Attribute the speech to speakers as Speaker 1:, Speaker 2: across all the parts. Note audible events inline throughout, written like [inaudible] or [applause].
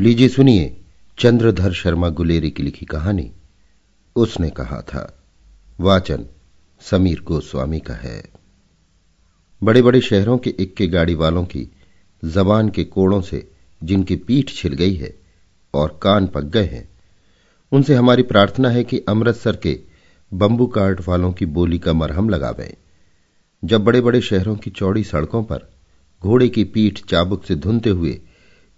Speaker 1: लीजिए सुनिए चंद्रधर शर्मा गुलेरी की लिखी कहानी। उसने कहा था, वाचन समीर गोस्वामी का है। बड़े बड़े शहरों के इक्के गाड़ी वालों की जबान के कोड़ों से जिनकी पीठ छिल गई है और कान पक गए हैं, उनसे हमारी प्रार्थना है कि अमृतसर के बंबू कार्ड वालों की बोली का मरहम लगावें। जब बड़े बड़े शहरों की चौड़ी सड़कों पर घोड़े की पीठ चाबुक से धुनते हुए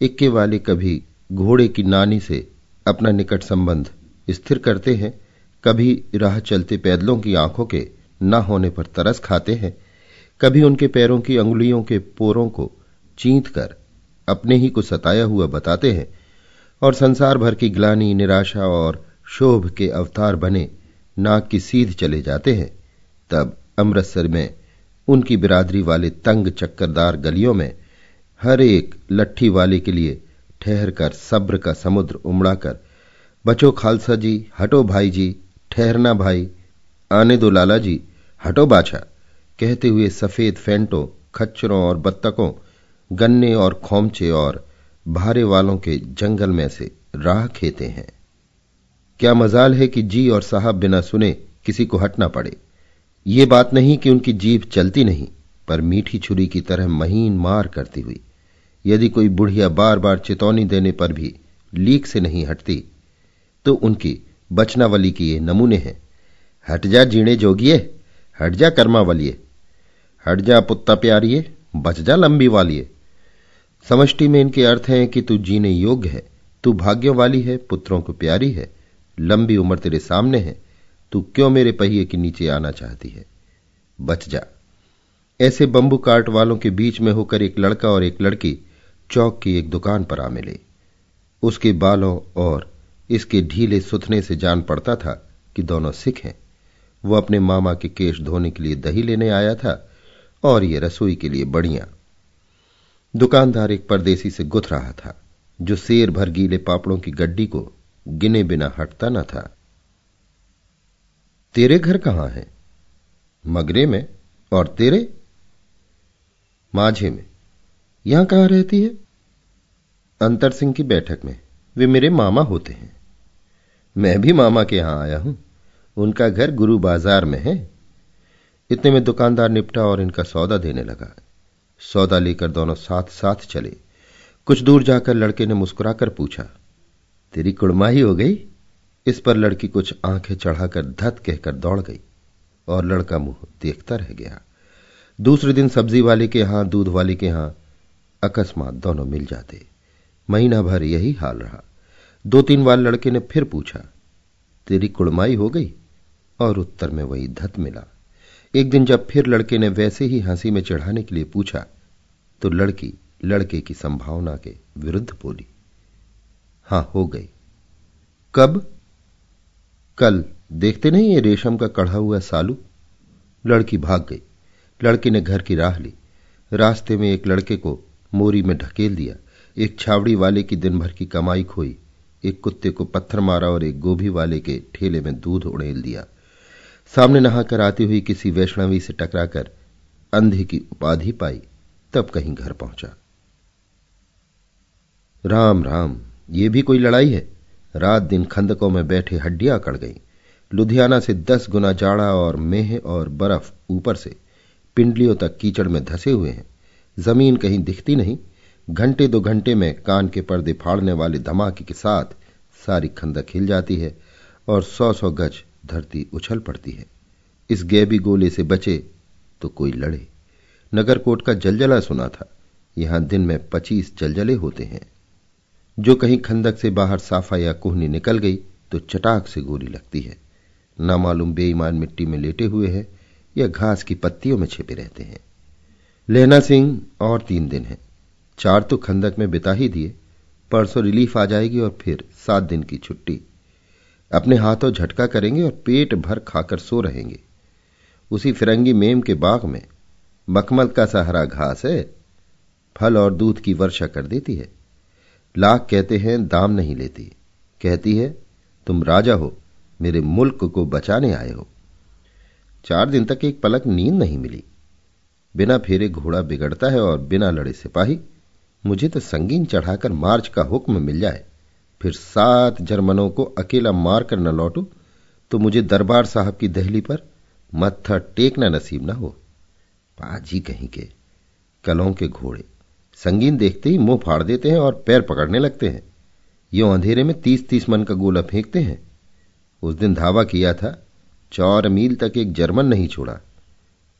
Speaker 1: इक्के वाले कभी घोड़े की नानी से अपना निकट संबंध स्थिर करते हैं, कभी राह चलते पैदलों की आँखों के न होने पर तरस खाते हैं, कभी उनके पैरों की अंगुलियों के पोरों को चींत कर अपने ही को सताया हुआ बताते हैं, और संसार भर की ग्लानी, निराशा और शोभ के अवतार बने नाक की सीध चले जाते हैं। तब अमृतसर में उनकी बिरादरी वाले तंग चक्करदार गलियों में हर एक लट्ठी वाले के लिए ठहर कर सब्र का समुद्र उमड़ाकर, बचो खालसा जी, हटो भाई जी, ठहरना भाई, आने दो लाला जी, हटो बाछा। कहते हुए सफ़ेद फेंटों, खच्चरों और बत्तकों गन्ने और खोमचे और भारे वालों के जंगल में से राह खेते हैं। क्या मजाल है कि जी और साहब बिना सुने किसी को हटना पड़े। ये बात नहीं कि उनकी जीभ चलती नहीं, पर मीठी छुरी की तरह महीन मार करती हुई। यदि कोई बुढ़िया बार बार चेतौनी देने पर भी लीक से नहीं हटती तो उनकी बचनावली की ये नमूने हैं। हट जा जीणे जोगिए हट जा कर्मा वालिए हट जा पुत्ता प्यारिए बच जा लंबी वालिए समष्टि में इनके अर्थ हैं कि तू जीने योग्य है, तू भाग्यों वाली है, पुत्रों को प्यारी है, लंबी उम्र तेरे सामने है, तू क्यों मेरे पहिए के नीचे आना चाहती है? बच जा। ऐसे बंबू काट वालों के बीच में होकर एक लड़का और एक लड़की चौक की एक दुकान पर आ मिले। उसके बालों और इसके ढीले सुथने से जान पड़ता था कि दोनों सिख हैं। वो अपने मामा के केश धोने के लिए दही लेने आया था और ये रसोई के लिए बढ़िया। दुकानदार एक परदेसी से गुथ रहा था, जो शेर भर गीले पापड़ों की गड्डी को गिने बिना हटता न था। तेरे घर कहाँ है? मगरे में और तेरे? माझे में। यहाँ कहाँ रहती है? अंतर सिंह की बैठक में। वे मेरे मामा होते हैं। मैं भी मामा के यहाँ आया हूँ। उनका घर गुरु बाज़ार में है। इतने में दुकानदार निपटा और इनका सौदा देने लगा। सौदा लेकर दोनों साथ साथ चले। कुछ दूर जाकर लड़के ने मुस्कुराकर पूछा, तेरी कुड़माही हो गई? इस पर लड़की कुछ आँखें चढ़ाकर धत कहकर दौड़ गई और लड़का मुँह देखता रह गया। दूसरे दिन सब्ज़ी वाले के यहाँ, दूध वाले के यहाँ अकस्मात दोनों मिल जाते। महीना भर यही हाल रहा। दो तीन बार लड़के ने फिर पूछा, तेरी कुड़माई हो गई? और उत्तर में वही धत मिला। एक दिन जब फिर लड़के ने वैसे ही हँसी में चढ़ाने के लिए पूछा तो लड़की लड़के की संभावना के विरुद्ध बोली, हाँ, हो गई। कब? कल। देखते नहीं ये रेशम का कढ़ा हुआ सालू? लड़की भाग गई। लड़के ने घर की राह ली। रास्ते में एक लड़के को मोरी में ढकेल दिया। एक छावड़ी वाले की दिन भर की कमाई खोई। एक कुत्ते को पत्थर मारा और एक गोभी वाले के ठेले में दूध उड़ेल दिया। सामने नहाकर आती हुई किसी वैष्णवी से टकराकर अंधे की उपाधि पाई। तब कहीं घर पहुँचा। राम राम, ये भी कोई लड़ाई है? रात दिन खंदकों में बैठे हड्डियाँ अकड़ गई। लुधियाना से दस गुना जाड़ा और मेह और बर्फ़ ऊपर से पिंडलियों तक कीचड़ में धसे हुए हैं। ज़मीन कहीं दिखती नहीं। घंटे दो घंटे में कान के पर्दे फाड़ने वाले धमाके के साथ सारी खंदक हिल जाती है और सौ सौ गज धरती उछल पड़ती है। इस गैबी गोले से बचे तो कोई लड़े। नगरकोट का जलजला सुना था। यहाँ दिन में पच्चीस जलजले होते हैं। जो कहीं खंदक से बाहर साफा या कोहनी निकल गई तो चटाक से गोली लगती है। नामालूम बेईमान मिट्टी में लेटे हुए हैं या घास की पत्तियों में छिपे रहते हैं। लेना सिंह और तीन दिन है। चार तो खंदक में बिता ही दिए। परसों रिलीफ आ जाएगी और फिर सात दिन की छुट्टी। अपने हाथों झटका करेंगे और पेट भर खाकर सो रहेंगे। उसी फिरंगी मेम के बाग में मखमल का सहारा घास है। फल और दूध की वर्षा कर देती है। लाख कहते हैं, दाम नहीं लेती। कहती है, तुम राजा हो, मेरे मुल्क को बचाने आए हो। चार दिन तक एक पलक नींद नहीं मिली। बिना फेरे घोड़ा बिगड़ता है और बिना लड़े सिपाही, मुझे तो संगीन चढ़ाकर मार्च का हुक्म मिल जाए। फिर सात जर्मनों को अकेला मारकर न लौटू तो मुझे दरबार साहब की दहली पर मत्था टेकना नसीब न हो। पाजी कहीं के, कलों के घोड़े, संगीन देखते ही मुँह फाड़ देते हैं और पैर पकड़ने लगते हैं। यो अंधेरे में तीस तीस मन का गोला फेंकते हैं। उस दिन धावा किया था, चार मील तक एक जर्मन नहीं छोड़ा।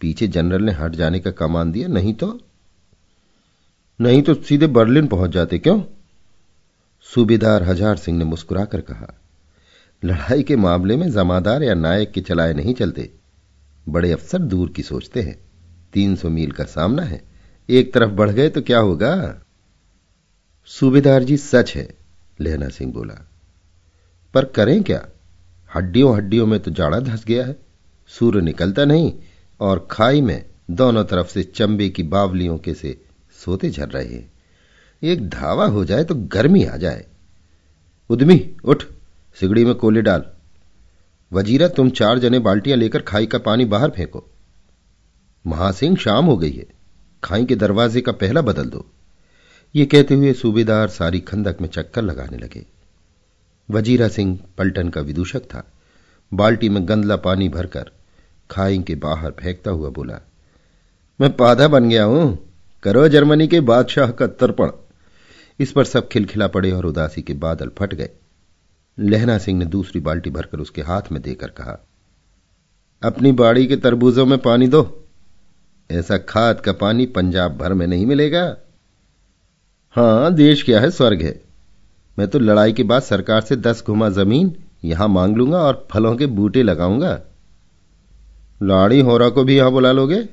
Speaker 1: पीछे जनरल ने हट जाने का कमान दिया, नहीं तो? नहीं तो सीधे बर्लिन पहुँच जाते क्यों? सूबेदार हज़ार सिंह ने मुस्कुराकर कहा, लड़ाई के मामले में जमादार या नायक के चलाए नहीं चलते। बड़े अफसर दूर की सोचते हैं। तीन सौ मील का सामना है। एक तरफ़ बढ़ गए तो क्या होगा? सूबेदार जी, सच है लेना सिंह बोला। पर करें क्या? हड्डियों हड्डियों में तो जाड़ा धस गया है। सूर्य निकलता नहीं। और खाई में दोनों तरफ़ से चंबे की बावलियों के से सोते झर रहे हैं। एक धावा हो जाए तो गर्मी आ जाए। उदमी उठ, सिगड़ी में कोले डाल। वजीरा, तुम चार जने बाल्टियाँ लेकर खाई का पानी बाहर फेंको। महासिंह, शाम हो गई है। खाई के दरवाजे का पहला बदल दो। ये कहते हुए सूबेदार सारी खंदक में चक्कर लगाने लगे। वजीरा सिंह पलटन का विदूषक था। बाल्टी में गंदला पानी भरकर खाई के बाहर फेंकता हुआ बोला, मैं पाधा बन गया हूँ। करो जर्मनी के बादशाह का तर्पण। इस पर सब खिलखिला पड़े और उदासी के बादल फट गए। लहना सिंह ने दूसरी बाल्टी भरकर उसके हाथ में देकर कहा, अपनी बाड़ी के तरबूजों में पानी दो। ऐसा खाद का पानी पंजाब भर में नहीं मिलेगा। हाँ, देश क्या है, स्वर्ग है। मैं तो लड़ाई के बाद सरकार से दस घुमा ज़मीन यहाँ मांग लूँगा और फलों के बूटे लगाऊँगा। लाड़ी होरा को भी यहाँ बुला लोगे?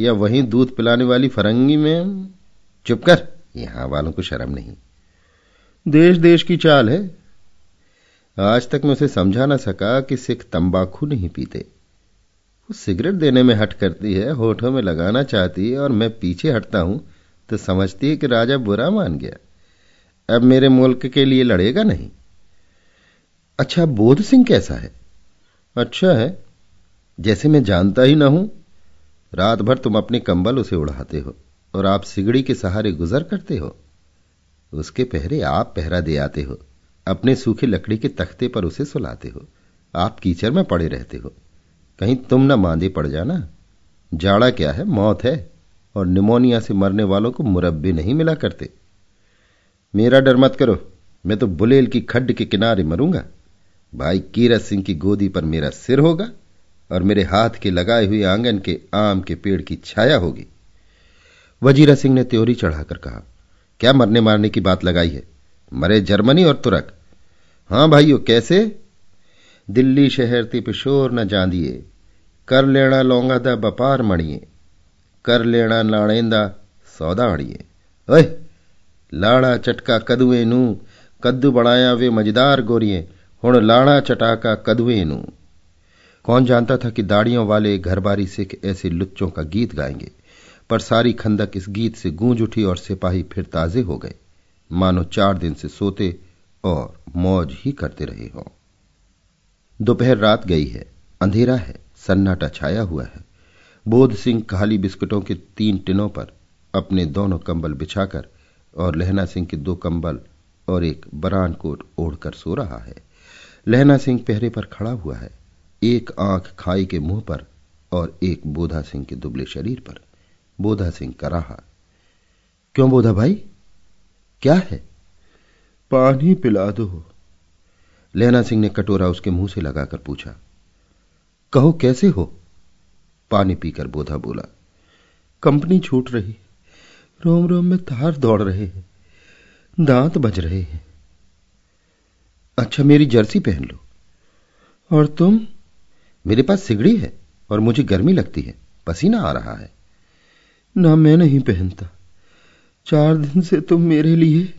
Speaker 1: या वहीं दूध पिलाने वाली फरंगी में? चुप कर, यहाँ वालों को शर्म नहीं। देश देश की चाल है। आज तक मैं उसे समझा ना सका कि सिख तंबाकू नहीं पीते। वो सिगरेट देने में हट करती है, होठों में लगाना चाहती है और मैं पीछे हटता हूँ तो समझती है कि राजा बुरा मान गया। अब मेरे मुल्क के लिए लड़ेगा नहीं। अच्छा बोध सिंह कैसा है? अच्छा है। जैसे मैं जानता ही ना हूँ रात भर तुम अपने कंबल उसे उड़ाते हो और आप सिगड़ी के सहारे गुजर करते हो। उसके पहरे आप पहरा दे आते हो, अपने सूखे लकड़ी के तख्ते पर उसे सुलाते हो। आप कीचड़ में पड़े रहते हो। कहीं तुम न मांदे पड़ जाना। जाड़ा क्या है? मौत है। और निमोनिया से मरने वालों को मुरब्बे नहीं मिला करते। मेरा डर मत करो। मैं तो बुलेल की खड्ड के किनारे मरूँगा। भाई कीरत सिंह की गोदी पर मेरा सिर होगा। और मेरे हाथ के लगाए हुए आँगन के आम के पेड़ की छाया होगी। वजीरा सिंह ने त्योरी चढ़ाकर कहा, क्या मरने मारने की बात लगाई है? मरे जर्मनी और तुरक। हाँ भाइयों, कैसे? दिल्ली शहर तिप शोर न जांदिए कर लेना लौंगा दा बपार मणिए कर लेना लाणेंदा सौदा अड़िए ओए, लाड़ा चटका कदुए नू। कद्दू बनाया वे मज़ेदार गोरिए हुण लाड़ा चटाका कदुए नू। कौन जानता था कि दाड़ियों वाले घरबारी सिख ऐसे लुच्चों का गीत गाएँगे? पर सारी खंदक इस गीत से गूंज उठी और सिपाही फिर ताजे हो गए। मानो चार दिन से सोते और मौज ही करते रहे हों। दोपहर रात गई है, अंधेरा है, सन्नाटा छाया हुआ है। बोध सिंह खाली बिस्कुटों के तीन टिनों पर अपने दोनों कंबल बिछाकर और लहना सिंह के दो कंबल और एक बरान कोट ओढ़कर सो रहा है। लहना सिंह पहरे पर खड़ा हुआ है। एक आँख खाई के मुँह पर और एक बोधा सिंह के दुबले शरीर पर। बोधा सिंह का रहा क्यों बोधा भाई? क्या है? पानी पिला दो। लहना सिंह ने कटोरा उसके मुँह से लगाकर पूछा कहो कैसे हो? पानी पीकर बोधा बोला कंपनी छूट रही रोम रोम में तार दौड़ रहे हैं दांत बज रहे हैं। अच्छा मेरी जर्सी पहन लो और तुम मेरे पास सिगड़ी है और मुझे गर्मी लगती है, पसीना आ रहा है। ना मैं नहीं पहनता। चार दिन से तुम मेरे लिए।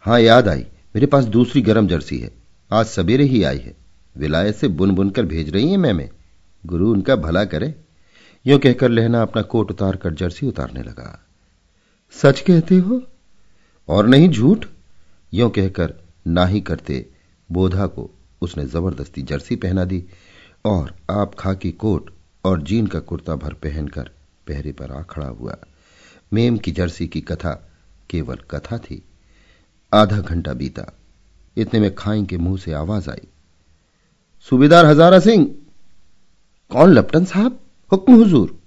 Speaker 1: हाँ, याद आई। मेरे पास दूसरी गरम जर्सी है। आज सवेरे ही आई है। विलायत से बुन बुन कर भेज रही है मैमे। गुरु उनका भला करे। यो कहकर लहना अपना कोट उतार कर जर्सी उतारने लगा। सच कहते हो? और नहीं झूठ? यो कहकर ना ही करते बोधा को उसने ज़बरदस्ती जर्सी पहना दी और आप खाकी कोट और जीन का कुर्ता भर पहनकर पहरे पर आ खड़ा हुआ। मेम की जर्सी की कथा केवल कथा थी। आधा घंटा बीता। इतने में खाई के मुँह से आवाज़ आई। सूबेदार हजारा सिंह, कौन लप्टन साहब? हुक्म हुजूर।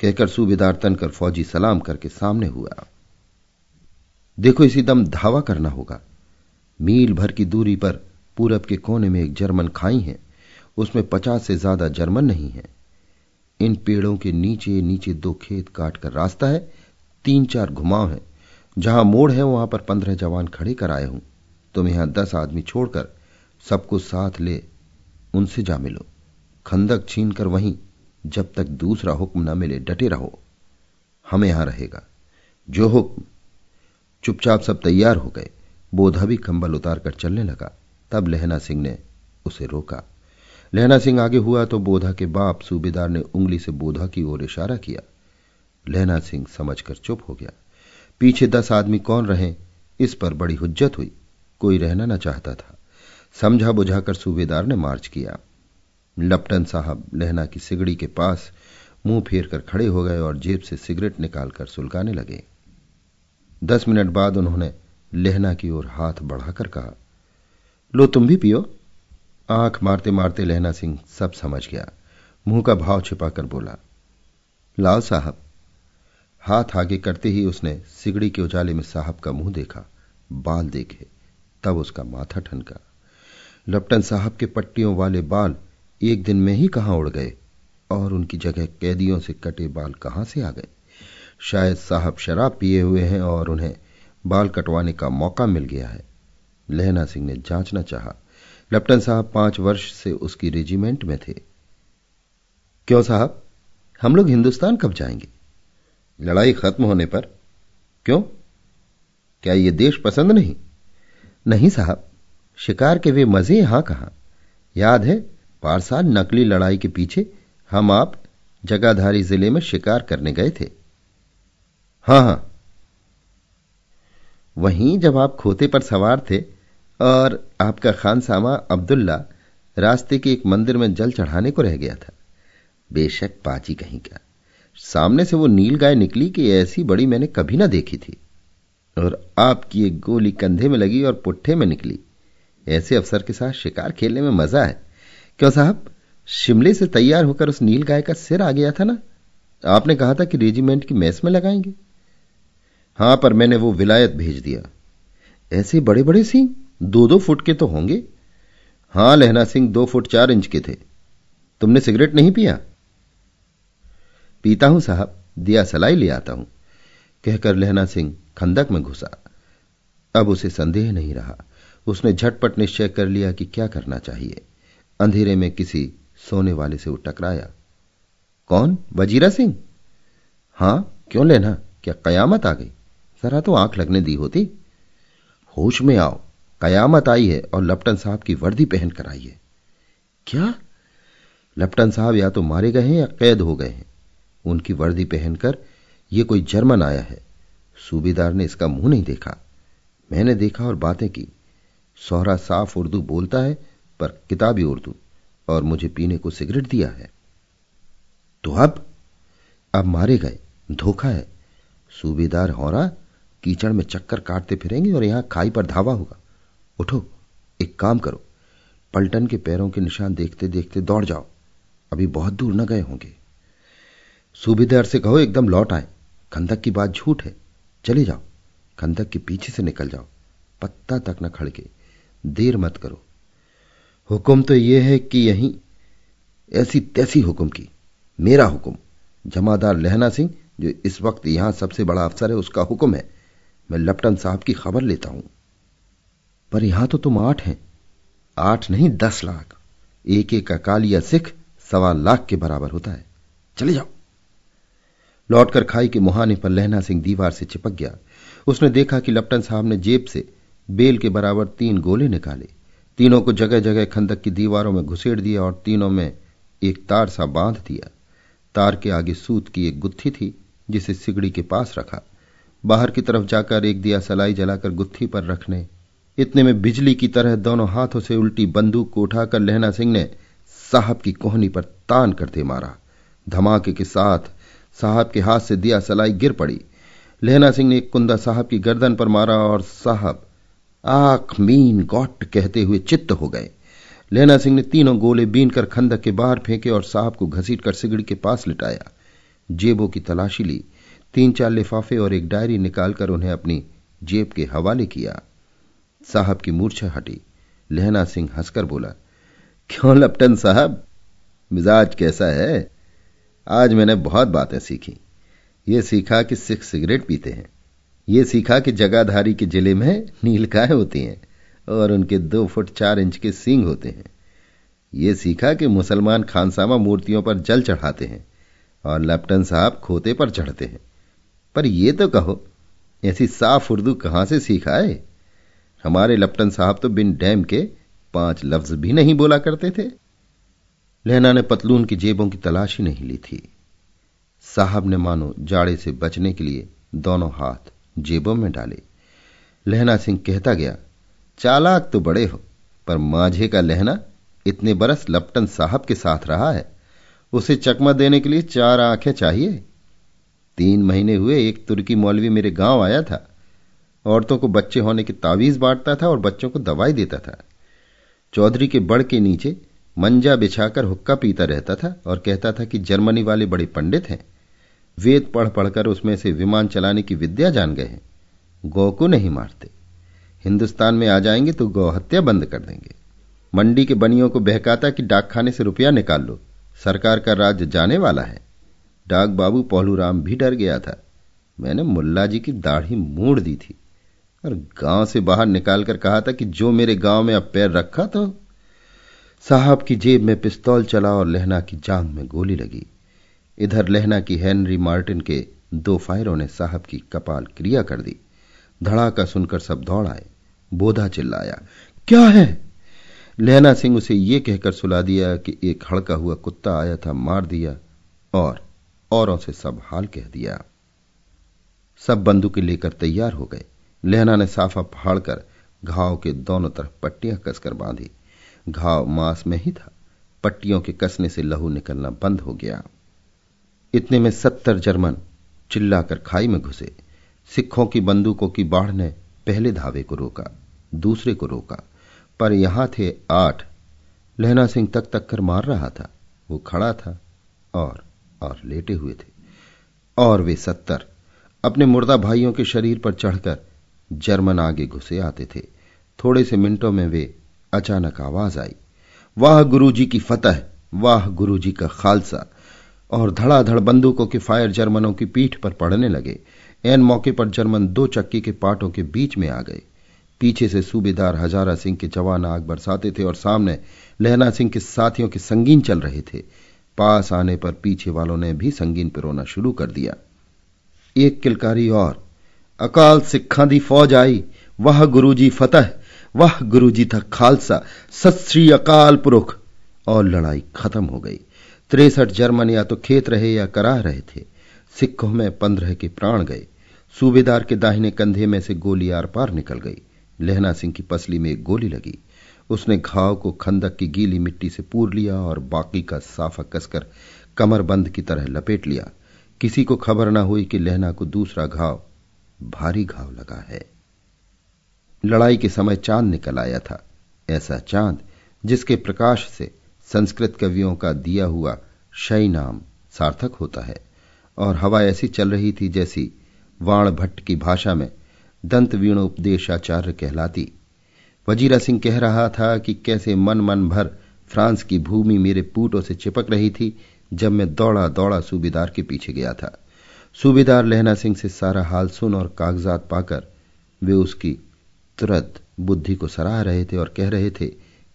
Speaker 1: कहकर सूबेदार तनकर फौजी सलाम करके सामने हुआ। देखो इसी दम धावा करना होगा। मील भर की दूरी पर पूरब के कोने में एक जर्मन खाई है। उसमें पचास से ज़्यादा जर्मन नहीं है। इन पेड़ों के नीचे नीचे दो खेत काट कर रास्ता है, तीन चार घुमाव है। जहाँ मोड़ है, वहाँ पर पंद्रह जवान खड़े कर आए हूँ। तुम यहाँ दस आदमी छोड़कर सबको साथ ले, उनसे जा मिलो। खंदक छीन कर वहीं, जब तक दूसरा हुक्म न मिले, डटे रहो। हमें यहाँ रहेगा। जो हुक्म, चुपचाप सब तैयार हो गए। बोधा भी कंबल उतार कर चलने लगा। तब लहना सिंह ने उसे रोका। लहना सिंह आगे हुआ तो बोधा के बाप सूबेदार ने उंगली से बोधा की ओर इशारा किया। लहना सिंह समझकर चुप हो गया। पीछे दस आदमी कौन रहे, इस पर बड़ी हुज्जत हुई। कोई रहना न चाहता था। समझा बुझाकर सूबेदार ने मार्च किया। लपटन साहब लहना की सिगड़ी के पास मुँह फेर कर खड़े हो गए और जेब से सिगरेट निकालकर सुलगाने लगे। दस मिनट बाद उन्होंने लहना की ओर हाथ बढ़ाकर कहा लो तुम भी पियो। आँख मारते मारते लहना सिंह सब समझ गया। मुँह का भाव छिपाकर बोला, लाल साहब, हाथ आगे करते ही उसने सिगड़ी के उजाले में साहब का मुँह देखा, बाल देखे, तब उसका माथा ठनका। लपटन साहब के पट्टियों वाले बाल एक दिन में ही कहाँ उड़ गए और उनकी जगह कैदियों से कटे बाल कहाँ से आ गए? शायद साहब शराब पिए हुए हैं और उन्हें बाल कटवाने का मौका मिल गया है। लहना सिंह ने जांचना चाहा। लेफ्टिनेंट साहब पाँच वर्ष से उसकी रेजिमेंट में थे। क्यों साहब? हम लोग हिंदुस्तान कब जाएँगे? लड़ाई खत्म होने पर। क्यों? क्या ये देश पसंद नहीं? नहीं साहब। शिकार के वे मज़े यहाँ कहाँ? याद है, पारसाल नकली लड़ाई के पीछे हम आप जगाधारी ज़िले में शिकार करने गए थे। हाँ हाँ। वहीं जब आप खोते पर सवार थे और आपका खानसामा अब्दुल्ला रास्ते के एक मंदिर में जल चढ़ाने को रह गया था। बेशक पाची कहीं का सामने से वो नील गाय निकली कि ऐसी बड़ी मैंने कभी ना देखी थी। और आपकी एक गोली कंधे में लगी और पुट्ठे में निकली। ऐसे अफसर के साथ शिकार खेलने में मज़ा है। क्यों साहब? शिमले से तैयार होकर उस नील गाय का सिर आ गया था ना? आपने कहा था कि रेजिमेंट की मैस में लगाएँगे। हाँ, पर मैंने वो विलायत भेज दिया। ऐसे बड़े बड़े सिंह दो दो फुट के तो होंगे। हाँ, लहना सिंह, दो फुट चार इंच के थे। तुमने सिगरेट नहीं पिया? पीता हूँ साहब, दिया सलाई ले आता हूँ। कहकर लहना सिंह खंदक में घुसा। अब उसे संदेह नहीं रहा। उसने झटपट निश्चय कर लिया कि क्या करना चाहिए। अंधेरे में किसी सोने वाले से वो टकराया। कौन? वजीरा सिंह? हाँ, क्यों लेना? क्या कयामत आ गई? जरा तो आँख लगने दी होती। होश में आओ। कयामत आई है और लपटन साहब की वर्दी पहन कर आई है। क्या? लपटन साहब या तो मारे गए हैं या कैद हो गए हैं। उनकी वर्दी पहनकर यह कोई जर्मन आया है। सूबेदार ने इसका मुँह नहीं देखा। मैंने देखा और बातें की। सोहरा साफ़ उर्दू बोलता है, पर किताबी उर्दू, और मुझे पीने को सिगरेट दिया है। तो अब? अब मारे गए, धोखा है। सूबेदार होरा, कीचड़ में चक्कर काटते फिरेंगे और यहाँ खाई पर धावा होगा। उठो, एक काम करो। पलटन के पैरों के निशान देखते देखते दौड़ जाओ। अभी बहुत दूर न गए होंगे। सूबेदार से कहो, एकदम लौट आए। खंदक की बात झूठ है। चले जाओ। खंदक के पीछे से निकल जाओ। पत्ता तक न खड़के। देर मत करो। हुक्म तो यह है कि यहीं ऐसी तैसी हुक्म की। मेरा हुक्म। जमादार लहना सिंह, जो इस वक्त यहाँ सबसे बड़ा अफसर है, उसका हुक्म है। मैं लपटन साहब की खबर लेता हूँ। पर यहाँ तो तुम आठ हैं। आठ नहीं, दस लाख। एक एक अकालिया सिख सवा लाख के बराबर होता है। चले जाओ। लौटकर खाई के मुहाने पर लहना सिंह दीवार से चिपक गया। उसने देखा कि लपटन साहब ने जेब से बेल के बराबर तीन गोले निकाले। तीनों को जगह जगह खंदक की दीवारों में घुसेड़ दिया और तीनों में एक तार सा बाँध दिया। तार के आगे सूत की एक गुत्थी थी, जिसे सिगड़ी के पास रखा। बाहर की तरफ़ जाकर एक दिया सलाई जलाकर गुत्थी पर रखने इतने में बिजली की तरह दोनों हाथों से उल्टी बंदूक को उठाकर लहना सिंह ने साहब की कोहनी पर तान करते मारा। धमाके के साथ साहब के हाथ से दिया सलाई गिर पड़ी। लहना सिंह ने एक कुंदा साहब की गर्दन पर मारा और साहब आख मीन गॉट कहते हुए चित्त हो गए। लहना सिंह ने तीनों गोले बीन कर खंदक के बाहर फेंके और साहब को घसीट कर सिगड़ी के पास लिटाया। जेबों की तलाशी ली। तीन चार लिफाफे और एक डायरी निकालकर उन्हें अपनी जेब के हवाले किया। साहब की मूर्छा हटी। लहना सिंह हंसकर बोला, क्यों लपटन साहब? मिजाज कैसा है? आज मैंने बहुत बातें सीखी। ये सीखा कि सिख सिगरेट पीते हैं। ये सीखा कि जगाधारी के ज़िले में [laughs] नीलकाएँ होती हैं और उनके दो फुट चार इंच के सींग होते हैं। ये सीखा कि मुसलमान खानसामा मूर्तियों पर जल चढ़ाते हैं और लेफ्टन साहब खोते पर चढ़ते हैं। पर यह तो कहो, ऐसी साफ़ उर्दू कहाँ से सीखा है हमारे लप्टन साहब तो बिन डैम के पाँच लफ्ज भी नहीं बोला करते थे। लहना ने पतलून की जेबों की तलाश ही नहीं ली थी। साहब ने मानो जाड़े से बचने के लिए दोनों हाथ जेबों में डाले। लहना सिंह कहता गया, चालाक तो बड़े हो, पर माझे का लहना इतने बरस लप्टन साहब के साथ रहा है। उसे चकमा देने के लिए चार आँखें चाहिए। तीन महीने हुए, एक तुर्की मौलवी मेरे गाँव आया था। औरतों को बच्चे होने की तावीज बांटता था और बच्चों को दवाई देता था। चौधरी के बड़ के नीचे मंजा बिछाकर हुक्का पीता रहता था और कहता था कि जर्मनी वाले बड़े पंडित हैं। वेद पढ़ पढ़कर उसमें से विमान चलाने की विद्या जान गए हैं। गौ को नहीं मारते। हिंदुस्तान में आ जाएँगे तो गौ हत्या बंद कर देंगे। मंडी के बनियों को बहकाता कि डाकखाने से रुपया निकाल लो। सरकार का राज्य जाने वाला है। डाक बाबू पहलूराम भी डर गया था। मैंने मुल्ला जी की दाढ़ी मूड़ दी थी। और गाँव से बाहर निकालकर कहा था कि जो मेरे गाँव में अब पैर रखा तो साहब की जेब में पिस्तौल चला और लहना की जांग में गोली लगी। इधर लहना की हेनरी मार्टिन के दो फायरों ने साहब की कपाल क्रिया कर दी। धड़ाका सुनकर सब दौड़ आए। बोधा चिल्लाया, क्या है? लहना सिंह उसे यह कहकर सुला दिया कि एक हड़का हुआ कुत्ता आया था, मार दिया और औरों से सब हाल कह दिया। सब बंदूकें लेकर तैयार हो गए। लहना ने साफा फाड़कर घाव के दोनों तरफ़ पट्टियाँ कसकर बांधी। घाव मांस में ही था। पट्टियों के कसने से लहू निकलना बंद हो गया। इतने में सत्तर जर्मन चिल्लाकर खाई में घुसे। सिखों की बंदूकों की बाढ़ ने पहले धावे को रोका, दूसरे को रोका। पर यहाँ थे आठ। लहना सिंह तक तक कर मार रहा था। वो खड़ा था और और लेटे हुए थे। और वे सत्तर। अपने मुर्दा भाइयों के शरीर पर चढ़कर जर्मन आगे घुसे आते थे। थोड़े से मिनटों में वे अचानक आवाज़ आई। वाह गुरुजी की फतह, वाह गुरुजी का खालसा। और धड़ाधड़ बंदूकों के फायर जर्मनों की पीठ पर पड़ने लगे। एन मौके पर जर्मन दो चक्की के पाटों के बीच में आ गए। पीछे से सूबेदार हजारा सिंह के जवान आग बरसाते थे और सामने लहना सिंह के साथियों के संगीन चल रहे थे। पास आने पर पीछे वालों ने भी संगीन पिरोना शुरू कर दिया। एक किलकारी और अकाल सिखा दी फौज आई वाह गुरु जी फतह वाह गुरु जी था खालसा सत श्री अकाल पुरुख और लड़ाई खत्म हो गई तिरसठ जर्मन या तो खेत रहे या कराह रहे थे सिखों में पंद्रह के प्राण गए सूबेदार के दाहिने कंधे में से गोली आर पार निकल गई लहना सिंह की पसली में एक गोली लगी उसने घाव को खंदक की गीली मिट्टी से पूर लिया और बाकी का साफा कसकर कमरबंद की तरह लपेट लिया किसी को खबर न हुई कि लहना को दूसरा घाव भारी घाव लगा है। लड़ाई के समय चाँद निकल आया था, ऐसा चाँद जिसके प्रकाश से संस्कृत कवियों का दिया हुआ शय नाम सार्थक होता है, और हवा ऐसी चल रही थी जैसी वाण भट्ट की भाषा में दंत उपदेशाचार्य कहलाती। वजीरा सिंह कह रहा था कि कैसे मन मन भर फ्रांस की भूमि मेरे पूटों से चिपक रही थी जब मैं दौड़ा दौड़ा सूबेदार के पीछे गया था। सूबेदार लहना सिंह से सारा हाल सुन और कागजात पाकर वे उसकी तुरंत बुद्धि को सराह रहे थे और कह रहे थे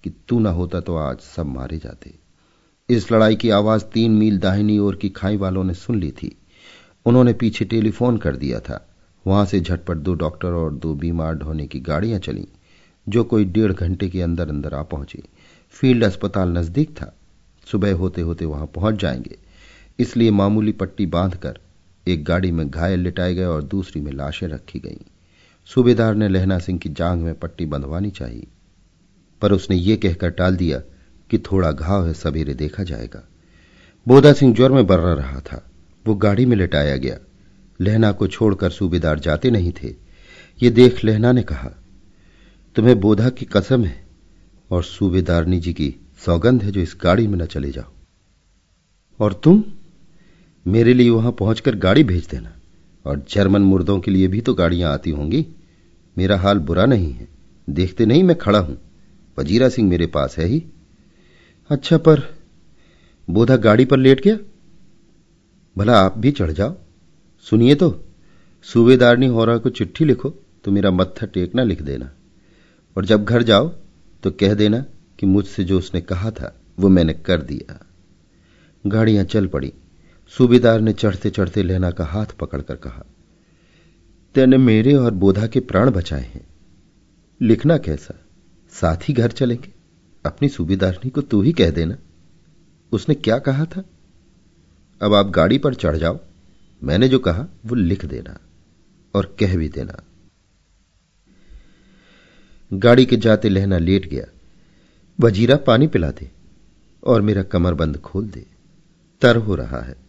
Speaker 1: कि तू न होता तो आज सब मारे जाते। इस लड़ाई की आवाज़ तीन मील दाहिनी ओर की खाई वालों ने सुन ली थी। उन्होंने पीछे टेलीफोन कर दिया था। वहाँ से झटपट दो डॉक्टर और दो बीमार ढोने की गाड़ियाँ चली, जो कोई डेढ़ घंटे के अंदर अंदर आ पहुँची। फ़ील्ड अस्पताल नज़दीक था। सुबह होते होते वहाँ पहुँच जाएँगे। इसलिए मामूली पट्टी बांधकर एक गाड़ी में घायल लिटाए गए और दूसरी में लाशें रखी गईं। सूबेदार ने लहना सिंह की जांग में पट्टी बंधवानी चाहिए, पर उसने ये कहकर टाल दिया कि थोड़ा घाव है, सवेरे देखा जाएगा। बोधा सिंह ज्वर में बर्रा रहा था। वो गाड़ी में लेटाया गया। लहना को छोड़कर सूबेदार जाते नहीं थे। ये देख लहना ने कहा, तुम्हें बोधा की कसम है और सूबेदारनी जी की सौगंध है जो इस गाड़ी में न चले जाओ। और तुम? मेरे लिए वहाँ पहुंचकर गाड़ी भेज देना। और जर्मन मुर्दों के लिए भी तो गाड़ियाँ आती होंगी। मेरा हाल बुरा नहीं है। देखते नहीं मैं खड़ा हूँ। वजीरा सिंह मेरे पास है ही। अच्छा पर बोधा गाड़ी पर लेट गया? भला आप भी चढ़ जाओ। सुनिए तो सूबेदारनी होरा को चिट्ठी लिखो तो मेरा मत्था टेकना लिख देना। और जब घर जाओ तो कह देना कि मुझसे जो उसने कहा था, वो मैंने कर दिया। गाड़ियाँ चल पड़ी। सूबेदार ने चढ़ते चढ़ते लेना का हाथ पकड़कर कहा, तेने मेरे और बोधा के प्राण बचाए हैं। लिखना कैसा? साथ ही घर चलेंगे। अपनी सूबेदारनी को तू ही कह देना। उसने क्या कहा था? अब आप गाड़ी पर चढ़ जाओ। मैंने जो कहा, वो लिख देना और कह भी देना। गाड़ी के जाते लहना लेट गया। वजीरा पानी पिला दे और मेरा कमरबंद खोल दे। तर हो रहा है।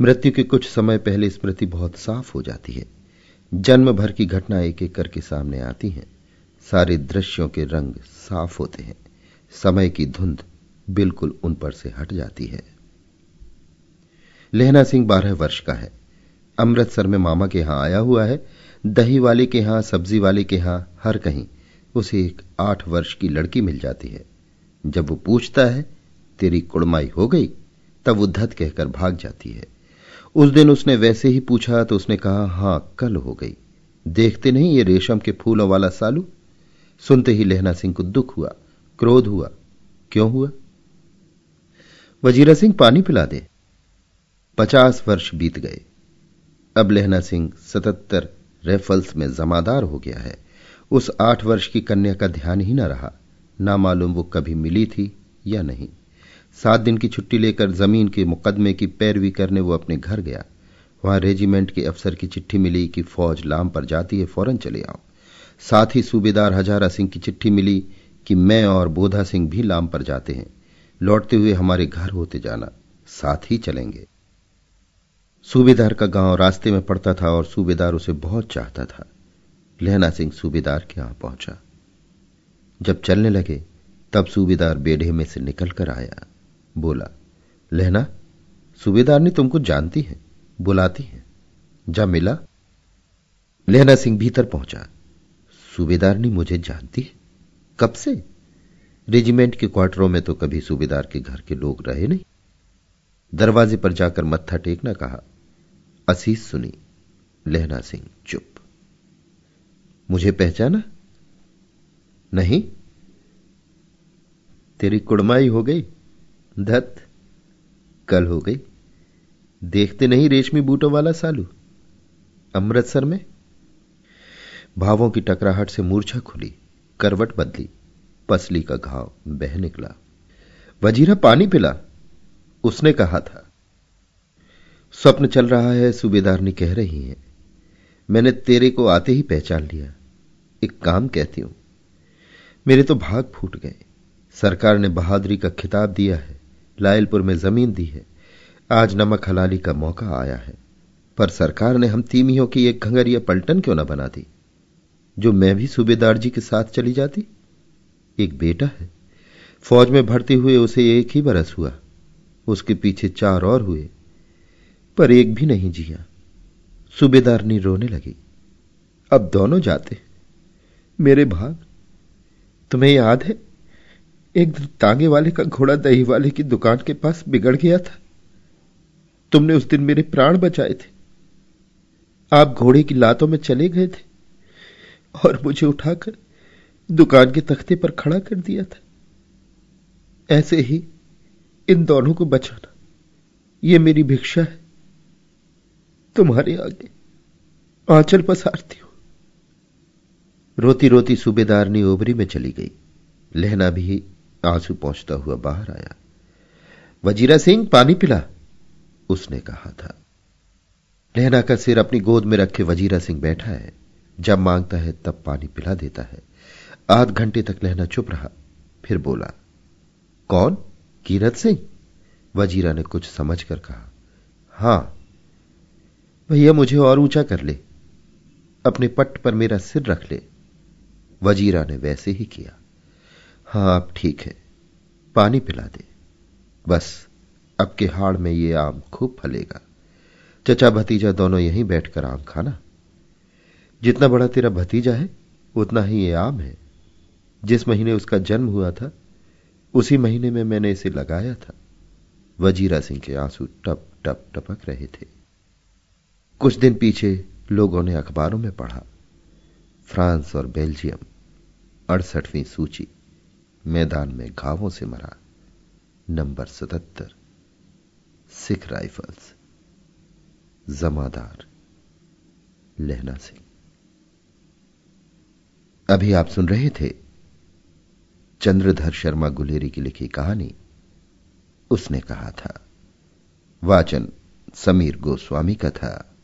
Speaker 1: मृत्यु के कुछ समय पहले स्मृति बहुत साफ़ हो जाती है। जन्म भर की घटना एक एक करके सामने आती है। सारे दृश्यों के रंग साफ़ होते हैं। समय की धुंध बिल्कुल उन पर से हट जाती है। लेहना सिंह बारह वर्ष का है। अमृतसर में मामा के यहाँ आया हुआ है। दही वाले के यहाँ, सब्ज़ी वाले के यहाँ, हर कहीं उसे एक आठ वर्ष की लड़की मिल जाती है। जब वो पूछता है, तेरी कुड़माई हो गई? तब वो धत कहकर भाग जाती है। उस दिन उसने वैसे ही पूछा तो उसने कहा, हाँ, कल हो गई। देखते नहीं ये रेशम के फूलों वाला सालू? सुनते ही लहना सिंह को दुख हुआ, क्रोध हुआ। क्यों हुआ? वजीरा सिंह पानी पिला दे। पचास वर्ष बीत गए। अब लहना सिंह सतहत्तर रेफल्स में जमादार हो गया है। उस आठ वर्ष की कन्या का ध्यान ही न रहा। ना मालूम वो कभी मिली थी या नहीं। सात दिन की छुट्टी लेकर ज़मीन के मुकदमे की पैरवी करने वो अपने घर गया। वहाँ रेजिमेंट के अफसर की चिट्ठी मिली कि फौज लाम पर जाती है, फ़ौरन चले आओ। साथ ही सूबेदार हजारा सिंह की चिट्ठी मिली कि मैं और बोधा सिंह भी लाम पर जाते हैं। लौटते हुए हमारे घर होते जाना, साथ ही चलेंगे। सूबेदार का गाँव रास्ते में पड़ता था और सूबेदार उसे बहुत चाहता था। लहना सिंह सूबेदार के यहाँ पहुँचा। जब चलने लगे, तब सूबेदार बेढ़े में से निकलकर आया। बोला, लहना सूबेदार ने तुमको जानती है, बुलाती है। जा मिला। लहना सिंह भीतर पहुँचा। सूबेदार ने मुझे जानती है? कब से? रेजिमेंट के क्वार्टरों में तो कभी सूबेदार के घर के लोग रहे नहीं। दरवाजे पर जाकर मत्था टेकना कहा, असीस सुनी, लहना सिंह चुप। मुझे पहचाना? नहीं? तेरी कुड़माई हो गई? धत कल हो गई। देखते नहीं रेशमी बूटों वाला सालू। अमृतसर में? भावों की टकराहट से मूर्छा खुली, करवट बदली, पसली का घाव बह निकला। वजीरा पानी पिला, उसने कहा था। स्वप्न चल रहा है सूबेदारनी कह रही है। मैंने तेरे को आते ही पहचान लिया। एक काम कहती हूँ। मेरे तो भाग फूट गए। सरकार ने बहादुरी का खिताब दिया है। लायलपुर में ज़मीन दी है। आज नमक हलाली का मौका आया है। पर सरकार ने हम तीमियों की एक घंगरिया पलटन क्यों न बना दी? जो मैं भी सूबेदार जी के साथ चली जाती? एक बेटा है। फौज में भर्ती हुए उसे एक ही बरस हुआ। उसके पीछे चार और हुए। पर एक भी नहीं जिया। सूबेदारनी रोने लगी। अब दोनों जाते। मेरे भाग, तुम्हें याद है? एक दिन तांगे वाले का घोड़ा दही वाले की दुकान के पास बिगड़ गया था। तुमने उस दिन मेरे प्राण बचाए थे। आप घोड़े की लातों में चले गए थे और मुझे उठाकर दुकान के तख्ते पर खड़ा कर दिया था। ऐसे ही इन दोनों को बचाना यह मेरी भिक्षा है। तुम्हारे आगे आंचल पसारती हूँ। रोती रोती सूबेदारनी ओबरी में चली गई। लहना भी आँसू पहुँचता हुआ बाहर आया। वजीरा सिंह पानी पिला। उसने कहा था लहना का सिर अपनी गोद में रखे वजीरा सिंह बैठा है। जब माँगता है तब पानी पिला देता है। आध घंटे तक लहना चुप रहा। फिर बोला, कौन? कीरत सिंह? वजीरा ने कुछ समझकर कहा, हाँ, भैया मुझे और ऊँचा कर ले। अपने पट पर मेरा सिर रख ले। वजीरा ने वैसे ही किया। हाँ अब ठीक है। पानी पिला दे। बस, अब के हाड़ में ये आम खूब फलेगा। चचा भतीजा दोनों यहीं बैठकर आम खाना। जितना बड़ा तेरा भतीजा है, उतना ही ये आम है। जिस महीने उसका जन्म हुआ था, उसी महीने में मैंने इसे लगाया था। वजीरा सिंह के आँसू टप टप, टपक रहे थे। कुछ दिन पीछे लोगों ने अखबारों में पढ़ा। फ्रांस और बेल्जियम, अड़सठवीं सूची। मैदान में घावों से मरा। नंबर सतहत्तर, सिख राइफल्स। जमादार, लहना सिंह। अभी आप सुन रहे थे चंद्रधर शर्मा गुलेरी की लिखी कहानी। उसने कहा था, वाचन समीर गोस्वामी का था।